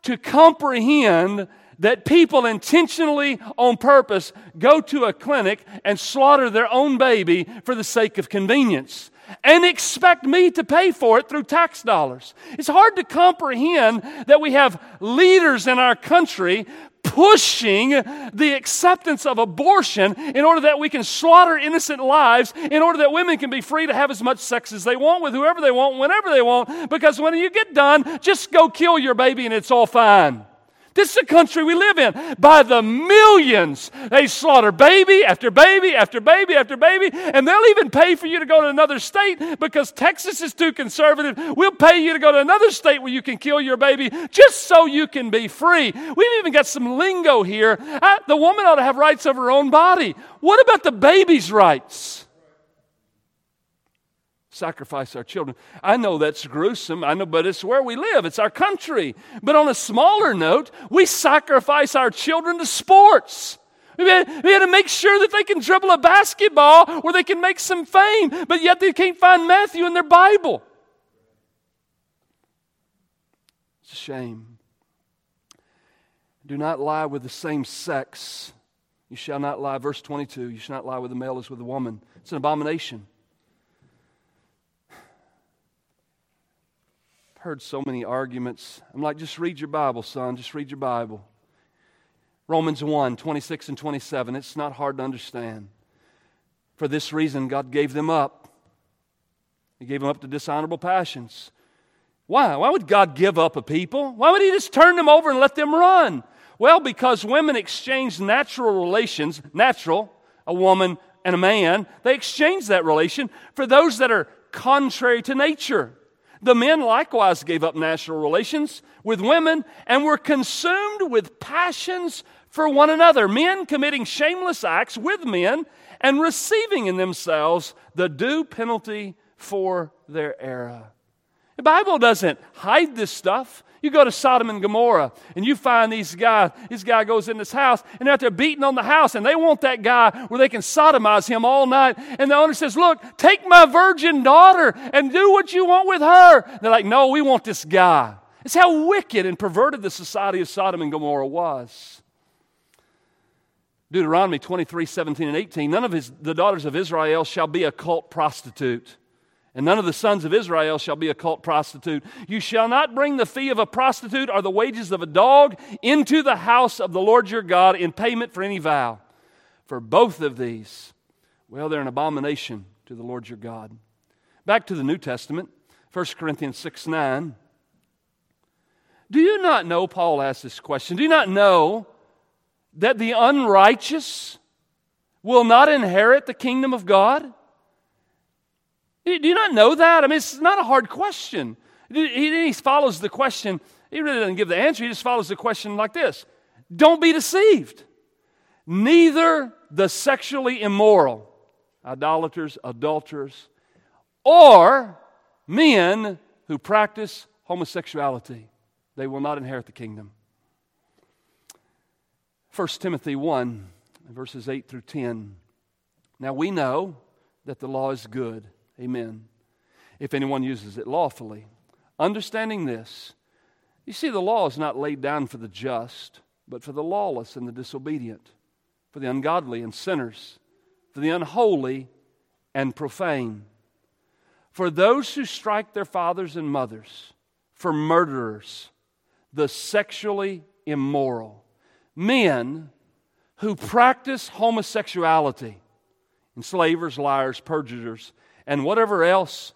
to comprehend that people intentionally, on purpose, go to a clinic and slaughter their own baby for the sake of convenience. And expect me to pay for it through tax dollars. It's hard to comprehend that we have leaders in our country pushing the acceptance of abortion in order that we can slaughter innocent lives, in order that women can be free to have as much sex as they want with whoever they want, whenever they want, because when you get done, just go kill your baby and it's all fine. This is the country we live in. By the millions, they slaughter baby after baby after baby after baby, and they'll even pay for you to go to another state because Texas is too conservative. We'll pay you to go to another state where you can kill your baby just so you can be free. We've even got some lingo here. Uh, the woman ought to have rights over her own body. What about the baby's rights? Sacrifice our children. I know that's gruesome. I know, but it's where we live. It's our country. But on a smaller note, we sacrifice our children to sports. We had, to make sure that they can dribble a basketball or they can make some fame, but yet they can't find Matthew in their Bible. It's a shame. Do not lie with the same sex. You shall not lie. Verse 22 You shall not lie with the male as with the woman. It's an abomination. Heard so many arguments. I'm like, just read your Bible, son. Just read your Bible. Romans 1 26 and 27. It's not hard to understand. For this reason, God gave them up. He gave them up to dishonorable passions. Why? Why would God give up a people? Why would He just turn them over and let them run? Well, because women exchange natural relations, natural, a woman and a man, they exchange that relation for those that are contrary to nature. The men likewise gave up natural relations with women and were consumed with passions for one another. Men committing shameless acts with men and receiving in themselves the due penalty for their error. The Bible doesn't hide this stuff. You go to Sodom and Gomorrah and you find these guys, this guy goes in this house and they're out there beating on the house and they want that guy where they can sodomize him all night. And the owner says, Look, take my virgin daughter and do what you want with her. They're like, No, we want this guy. It's how wicked and perverted the society of Sodom and Gomorrah was. Deuteronomy 23, 17, and 18. None of his, the daughters of Israel shall be a cult prostitute and none of the sons of Israel shall be a cult prostitute. You shall not bring the fee of a prostitute or the wages of a dog into the house of the Lord your God in payment for any vow. For both of these, well, they're an abomination to the Lord your God. Back to the New Testament, 1 Corinthians 6 9. Do you not know, Paul asked this question, do you not know that the unrighteous will not inherit the kingdom of God? Do you not know that? I mean, it's not a hard question. He, follows the question. He really doesn't give the answer. He just follows the question like this Don't be deceived. Neither the sexually immoral, idolaters, adulterers, or men who practice homosexuality, they will not inherit the kingdom. 1 Timothy 1, verses 8 through 10. Now we know that the law is good Amen. If anyone uses it lawfully. Understanding this, you see, the law is not laid down for the just, but for the lawless and the disobedient, for the ungodly and sinners, for the unholy and profane, for those who strike their fathers and mothers, for murderers, the sexually immoral, men who practice homosexuality, enslavers, liars, perjurers and whatever else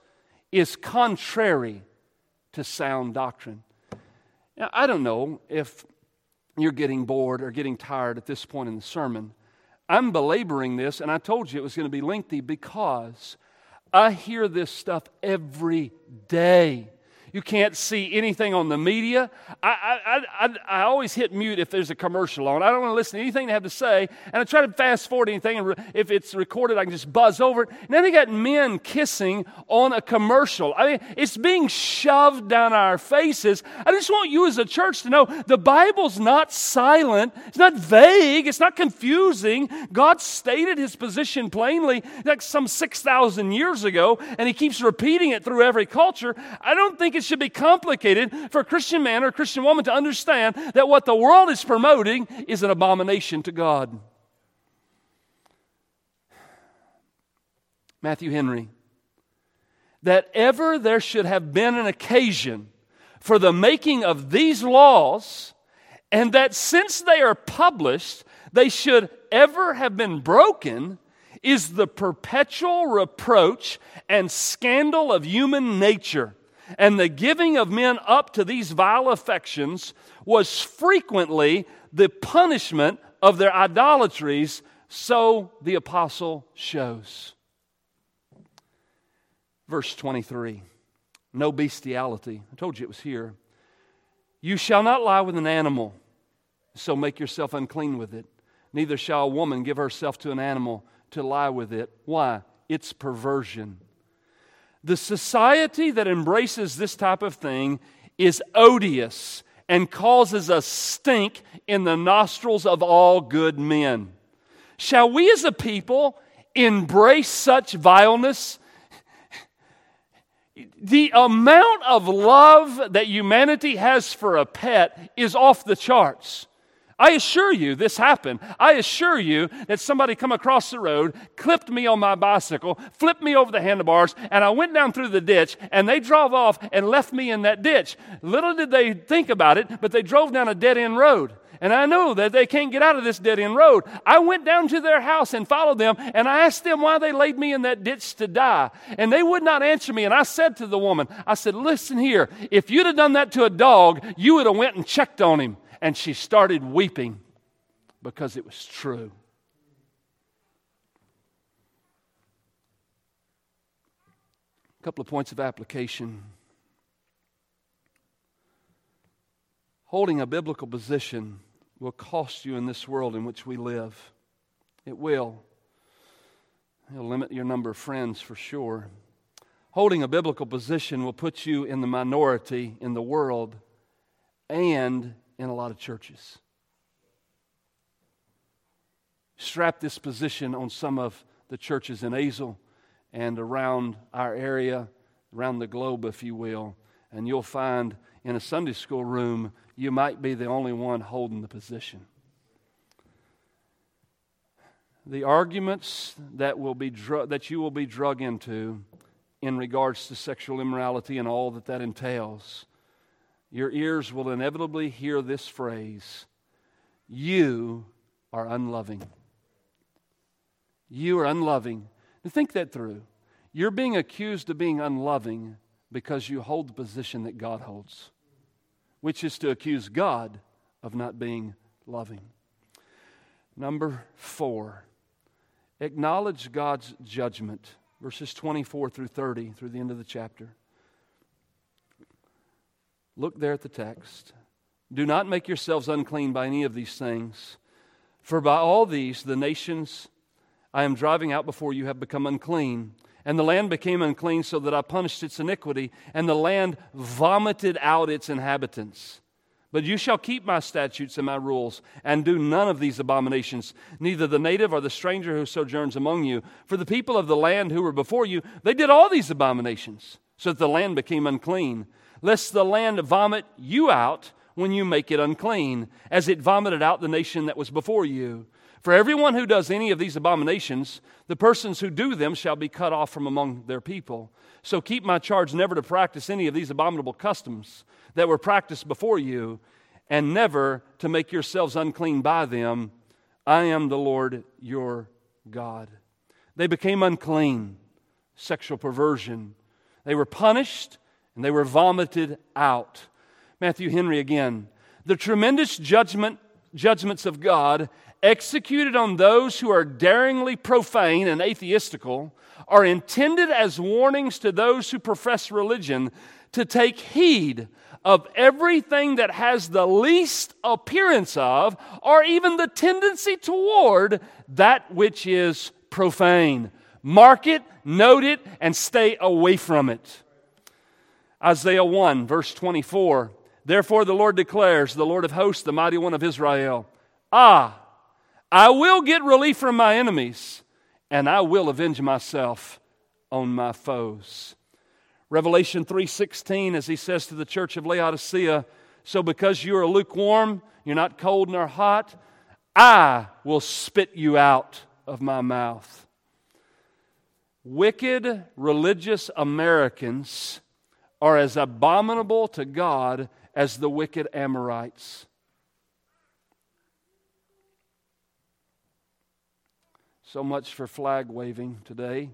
is contrary to sound doctrine. Now, I don't know if you're getting bored or getting tired at this point in the sermon. I'm belaboring this, and I told you it was going to be lengthy because I hear this stuff every day. You can't see anything on the media. I, I, I, I, always hit mute if there's a commercial on. I don't want to listen to anything they have to say. And I try to fast forward anything. And if it's recorded, I can just buzz over it. And then they got men kissing on a commercial. I mean, it's being shoved down our faces. I just want you as a church to know the Bible's not silent. It's not vague. It's not confusing. God stated his position plainly like some 6,000 years ago. And he keeps repeating it through every culture. I don't think it's it should be complicated for a Christian man or a Christian woman to understand that what the world is promoting is an abomination to God. Matthew Henry, that ever there should have been an occasion for the making of these laws, and that since they are published, they should ever have been broken, is the perpetual reproach and scandal of human nature. And the giving of men up to these vile affections was frequently the punishment of their idolatries, so the apostle shows. Verse 23 No bestiality. I told you it was here. You shall not lie with an animal, so make yourself unclean with it. Neither shall a woman give herself to an animal to lie with it. Why? It's perversion. The society that embraces this type of thing is odious and causes a stink in the nostrils of all good men. Shall we as a people embrace such vileness the amount of love that humanity has for a pet is off the charts. I assure you this happened. I assure you that somebody come across the road, clipped me on my bicycle, flipped me over the handlebars, and I went down through the ditch, and they drove off and left me in that ditch. Little did they think about it, but they drove down a dead end road and I know that they can't get out of this dead end road. I went down to their house and followed them, and I asked them why they laid me in that ditch to die. And they would not answer me. And I said to the woman, I said, Listen here, if you'd have done that to a dog, you would have went and checked on him. And she started weeping because it was true. A couple of points of application. Holding a biblical position will cost you in this world in which we live. It will. It'll limit your number of friends for sure. Holding a biblical position will put you in the minority in the world and in a lot of churches. Strap this position on some of the churches in Azle and around our area, around the globe, if you will, and you'll find in a Sunday school room you might be the only one holding the position. The arguments that, will be dr- that you will be drug into in regards to sexual immorality and all that that entails, your ears will inevitably hear this phrase You are unloving. You are unloving. Now think that through. You're being accused of being unloving because you hold the position that God holds which is to accuse God of not being loving. Number four, acknowledge God's judgment. Verses 24 through 30, through the end of the chapter. Look there at the text. Do not make yourselves unclean by any of these things, for by all these the nations I am driving out before you have become unclean. And the land became unclean, so that I punished its iniquity, and the land vomited out its inhabitants. But you shall keep my statutes and my rules, and do none of these abominations, neither the native or the stranger who sojourns among you. For the people of the land who were before you, they did all these abominations, so that the land became unclean, lest the land vomit you out when you make it unclean, as it vomited out the nation that was before you. For everyone who does any of these abominations, the persons who do them shall be cut off from among their people. So keep my charge never to practice any of these abominable customs that were practiced before you, and never to make yourselves unclean by them. I am the Lord your God. They became unclean, sexual perversion. They were punished and they were vomited out. Matthew Henry again. The tremendous judgment, judgments of God executed on those who are daringly profane and atheistical are intended as warnings to those who profess religion to take heed of everything that has the least appearance of or even the tendency toward that which is profane. Mark it, note it, and stay away from it. Isaiah 1, verse 24. Therefore, the Lord declares, the Lord of hosts, the mighty one of Israel, Ah, I will get relief from my enemies, and I will avenge myself on my foes. Revelation 3:16 as he says to the church of Laodicea, so because you are lukewarm, you're not cold nor hot, I will spit you out of my mouth. Wicked religious Americans are as abominable to God as the wicked Amorites. So much for flag waving today.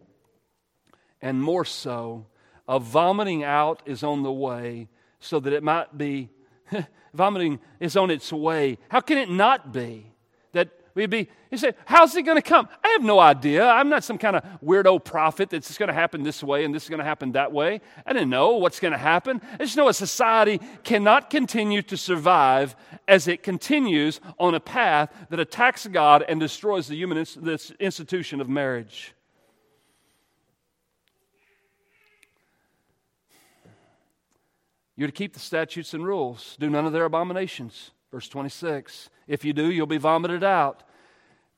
And more so, a vomiting out is on the way so that it might be, vomiting is on its way. How can it not be? We'd be, you say, how's it going to come? I have no idea. I'm not some kind of weirdo prophet that's going to happen this way and this is going to happen that way. I didn't know what's going to happen. I just know a society cannot continue to survive as it continues on a path that attacks God and destroys the human this institution of marriage. You're to keep the statutes and rules, do none of their abominations. Verse 26. If you do, you'll be vomited out.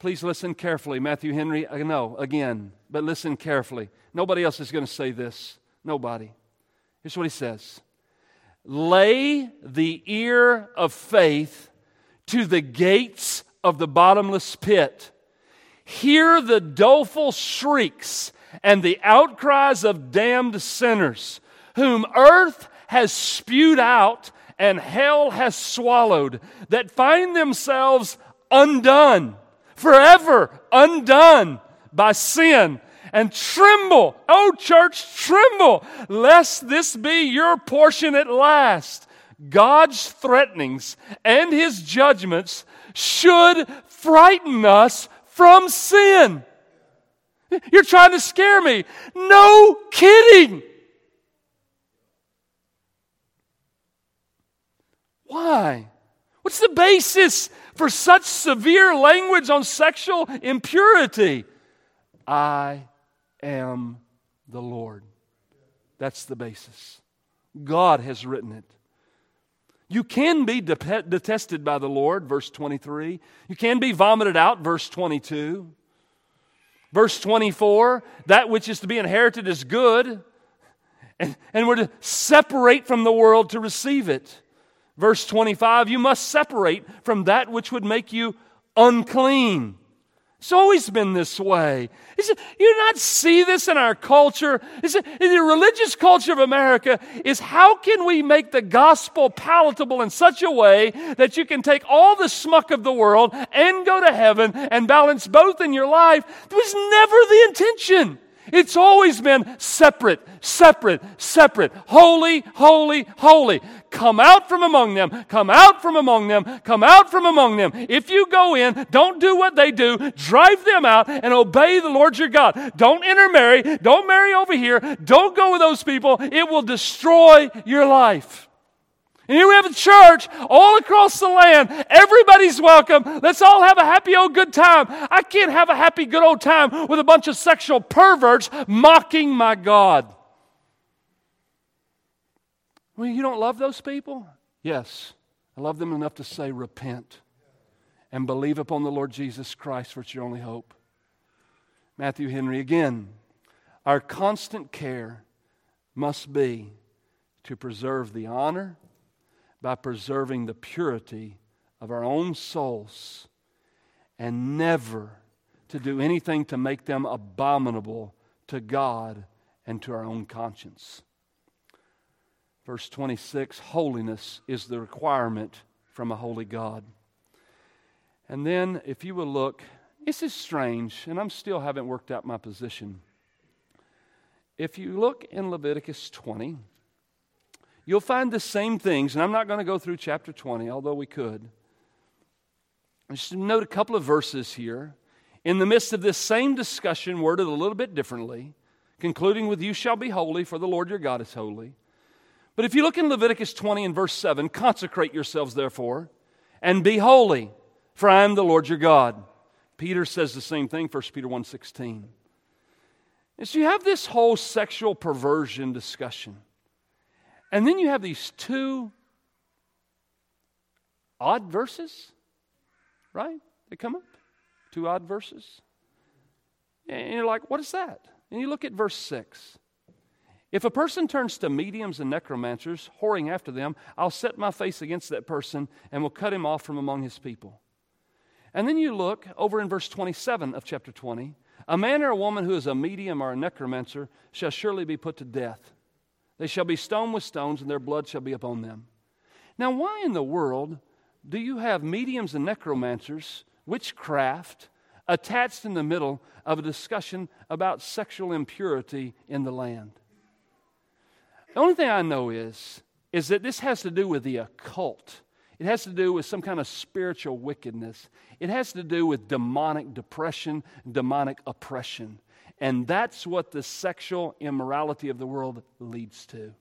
Please listen carefully. Matthew Henry, uh, I know, again, but listen carefully. Nobody else is going to say this. Nobody. Here's what he says Lay the ear of faith to the gates of the bottomless pit. Hear the doleful shrieks and the outcries of damned sinners, whom earth has spewed out and hell has swallowed, that find themselves undone, forever undone by sin. And tremble, oh church, tremble, lest this be your portion at last. God's threatenings and his judgments should frighten us from sin. You're trying to scare me. No kidding. Why? What's the basis for such severe language on sexual impurity? I am the Lord. That's the basis. God has written it. You can be de- detested by the Lord, verse 23. You can be vomited out, verse 22. Verse 24, that which is to be inherited is good, and, and we're to separate from the world to receive it. Verse 25, you must separate from that which would make you unclean. It's always been this way. It, you do not see this in our culture? Is it, in the religious culture of America is how can we make the gospel palatable in such a way that you can take all the smuck of the world and go to heaven and balance both in your life? It was never the intention. It's always been separate, separate, separate. Holy, holy, holy. Come out from among them. Come out from among them. Come out from among them. If you go in, don't do what they do. Drive them out and obey the Lord your God. Don't intermarry. Don't marry over here. Don't go with those people. It will destroy your life. And here we have a church all across the land. Everybody's welcome. Let's all have a happy old good time. I can't have a happy good old time with a bunch of sexual perverts mocking my God. Well, you don't love those people? Yes. I love them enough to say, repent and believe upon the Lord Jesus Christ, for it's your only hope. Matthew Henry again. Our constant care must be to preserve the honor by preserving the purity of our own souls and never to do anything to make them abominable to God and to our own conscience. Verse 26 Holiness is the requirement from a holy God. And then, if you will look, this is strange, and I'm still haven't worked out my position. If you look in Leviticus 20, you'll find the same things, and I'm not going to go through chapter 20, although we could. Just note a couple of verses here. In the midst of this same discussion, worded a little bit differently, concluding with, You shall be holy, for the Lord your God is holy. But if you look in Leviticus 20 and verse 7, consecrate yourselves therefore, and be holy, for I am the Lord your God. Peter says the same thing, 1 Peter 1.16. And so you have this whole sexual perversion discussion. And then you have these two odd verses, right? They come up. Two odd verses. And you're like, what is that? And you look at verse 6. If a person turns to mediums and necromancers, whoring after them, I'll set my face against that person and will cut him off from among his people. And then you look over in verse 27 of chapter 20 A man or a woman who is a medium or a necromancer shall surely be put to death. They shall be stoned with stones, and their blood shall be upon them. Now, why in the world do you have mediums and necromancers, witchcraft, attached in the middle of a discussion about sexual impurity in the land? The only thing I know is, is that this has to do with the occult. It has to do with some kind of spiritual wickedness. It has to do with demonic depression, demonic oppression. And that's what the sexual immorality of the world leads to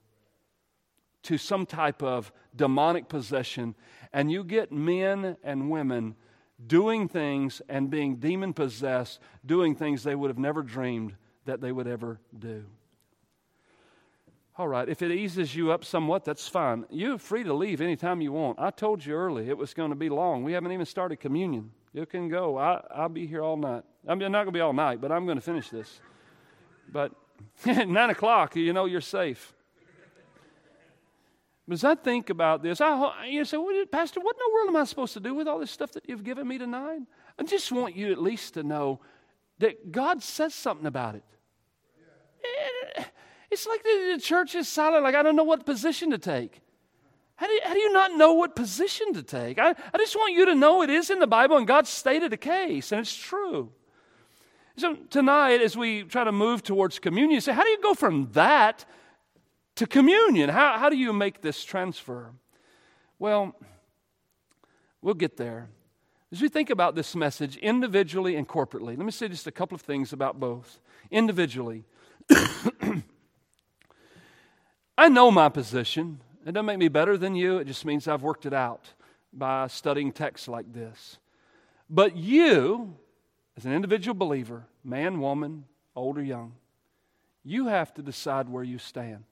to some type of demonic possession. And you get men and women doing things and being demon possessed, doing things they would have never dreamed that they would ever do. All right, if it eases you up somewhat, that's fine. You're free to leave anytime you want. I told you early it was going to be long. We haven't even started communion. You can go. I, I'll be here all night. I'm not going to be all night, but I'm going to finish this. But at 9 o'clock, you know you're safe. But as I think about this, I you say, well, Pastor, what in the world am I supposed to do with all this stuff that you've given me tonight? I just want you at least to know that God says something about it. Eh, it's like the, the church is silent, like I don't know what position to take. How do, you, how do you not know what position to take? I, I just want you to know it is in the Bible and God stated a case, and it's true. So tonight, as we try to move towards communion, you say, how do you go from that to communion? How, how do you make this transfer? Well, we'll get there. As we think about this message individually and corporately, let me say just a couple of things about both. Individually, I know my position. It doesn't make me better than you, it just means I've worked it out by studying texts like this. But you, as an individual believer, man, woman, old or young, you have to decide where you stand.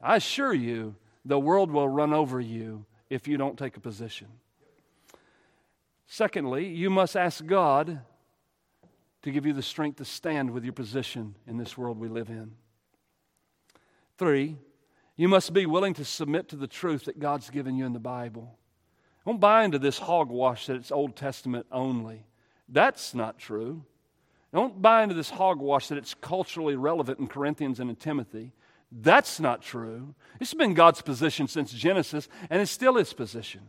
I assure you, the world will run over you if you don't take a position. Secondly, you must ask God to give you the strength to stand with your position in this world we live in. Three, you must be willing to submit to the truth that God's given you in the Bible. Don't buy into this hogwash that it's Old Testament only. That's not true. Don't buy into this hogwash that it's culturally relevant in Corinthians and in Timothy. That's not true. Has been God's position since Genesis, and it's still his position.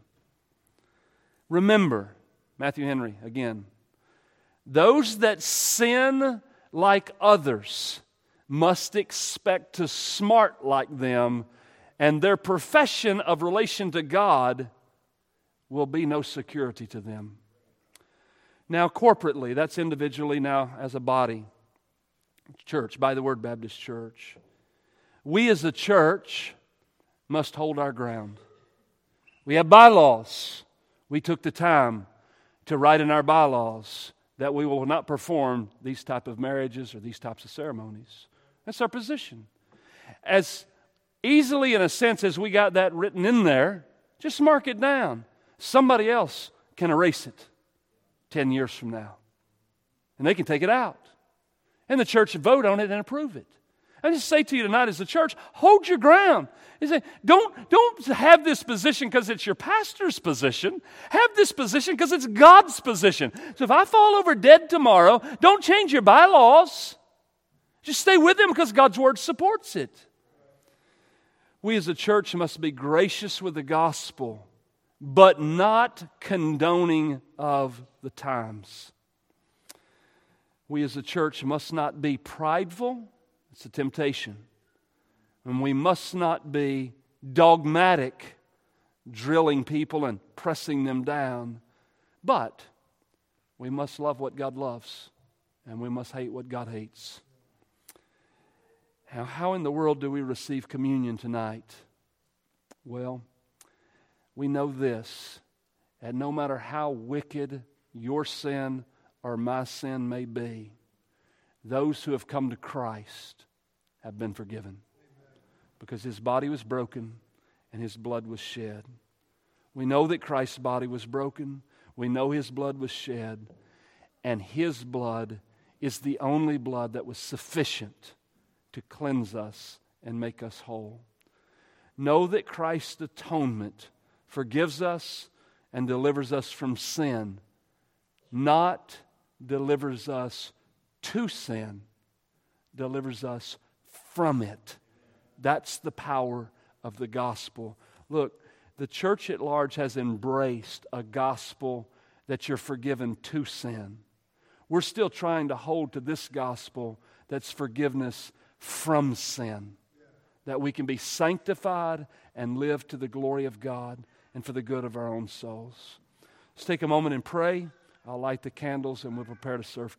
Remember, Matthew Henry again, those that sin like others must expect to smart like them, and their profession of relation to God will be no security to them. Now, corporately, that's individually, now as a body. Church, by the word Baptist Church. We as a church must hold our ground. We have bylaws. We took the time to write in our bylaws that we will not perform these type of marriages or these types of ceremonies. That's our position. As easily, in a sense, as we got that written in there, just mark it down. Somebody else can erase it 10 years from now. And they can take it out. And the church vote on it and approve it. I just say to you tonight as a church, hold your ground. You say, don't, don't have this position because it's your pastor's position. Have this position because it's God's position. So if I fall over dead tomorrow, don't change your bylaws. Just stay with them because God's Word supports it. We as a church must be gracious with the gospel, but not condoning of the times. We as a church must not be prideful, it's a temptation. And we must not be dogmatic, drilling people and pressing them down. But we must love what God loves, and we must hate what God hates. Now, how in the world do we receive communion tonight? Well, we know this, that no matter how wicked your sin or my sin may be, those who have come to Christ have been forgiven because his body was broken and his blood was shed. We know that Christ's body was broken, we know his blood was shed, and his blood is the only blood that was sufficient to cleanse us and make us whole. Know that Christ's atonement forgives us and delivers us from sin, not delivers us to sin, delivers us from it. That's the power of the gospel. Look, the church at large has embraced a gospel that you're forgiven to sin. We're still trying to hold to this gospel that's forgiveness from sin, that we can be sanctified and live to the glory of God and for the good of our own souls. Let's take a moment and pray. I'll light the candles and we'll prepare to serve.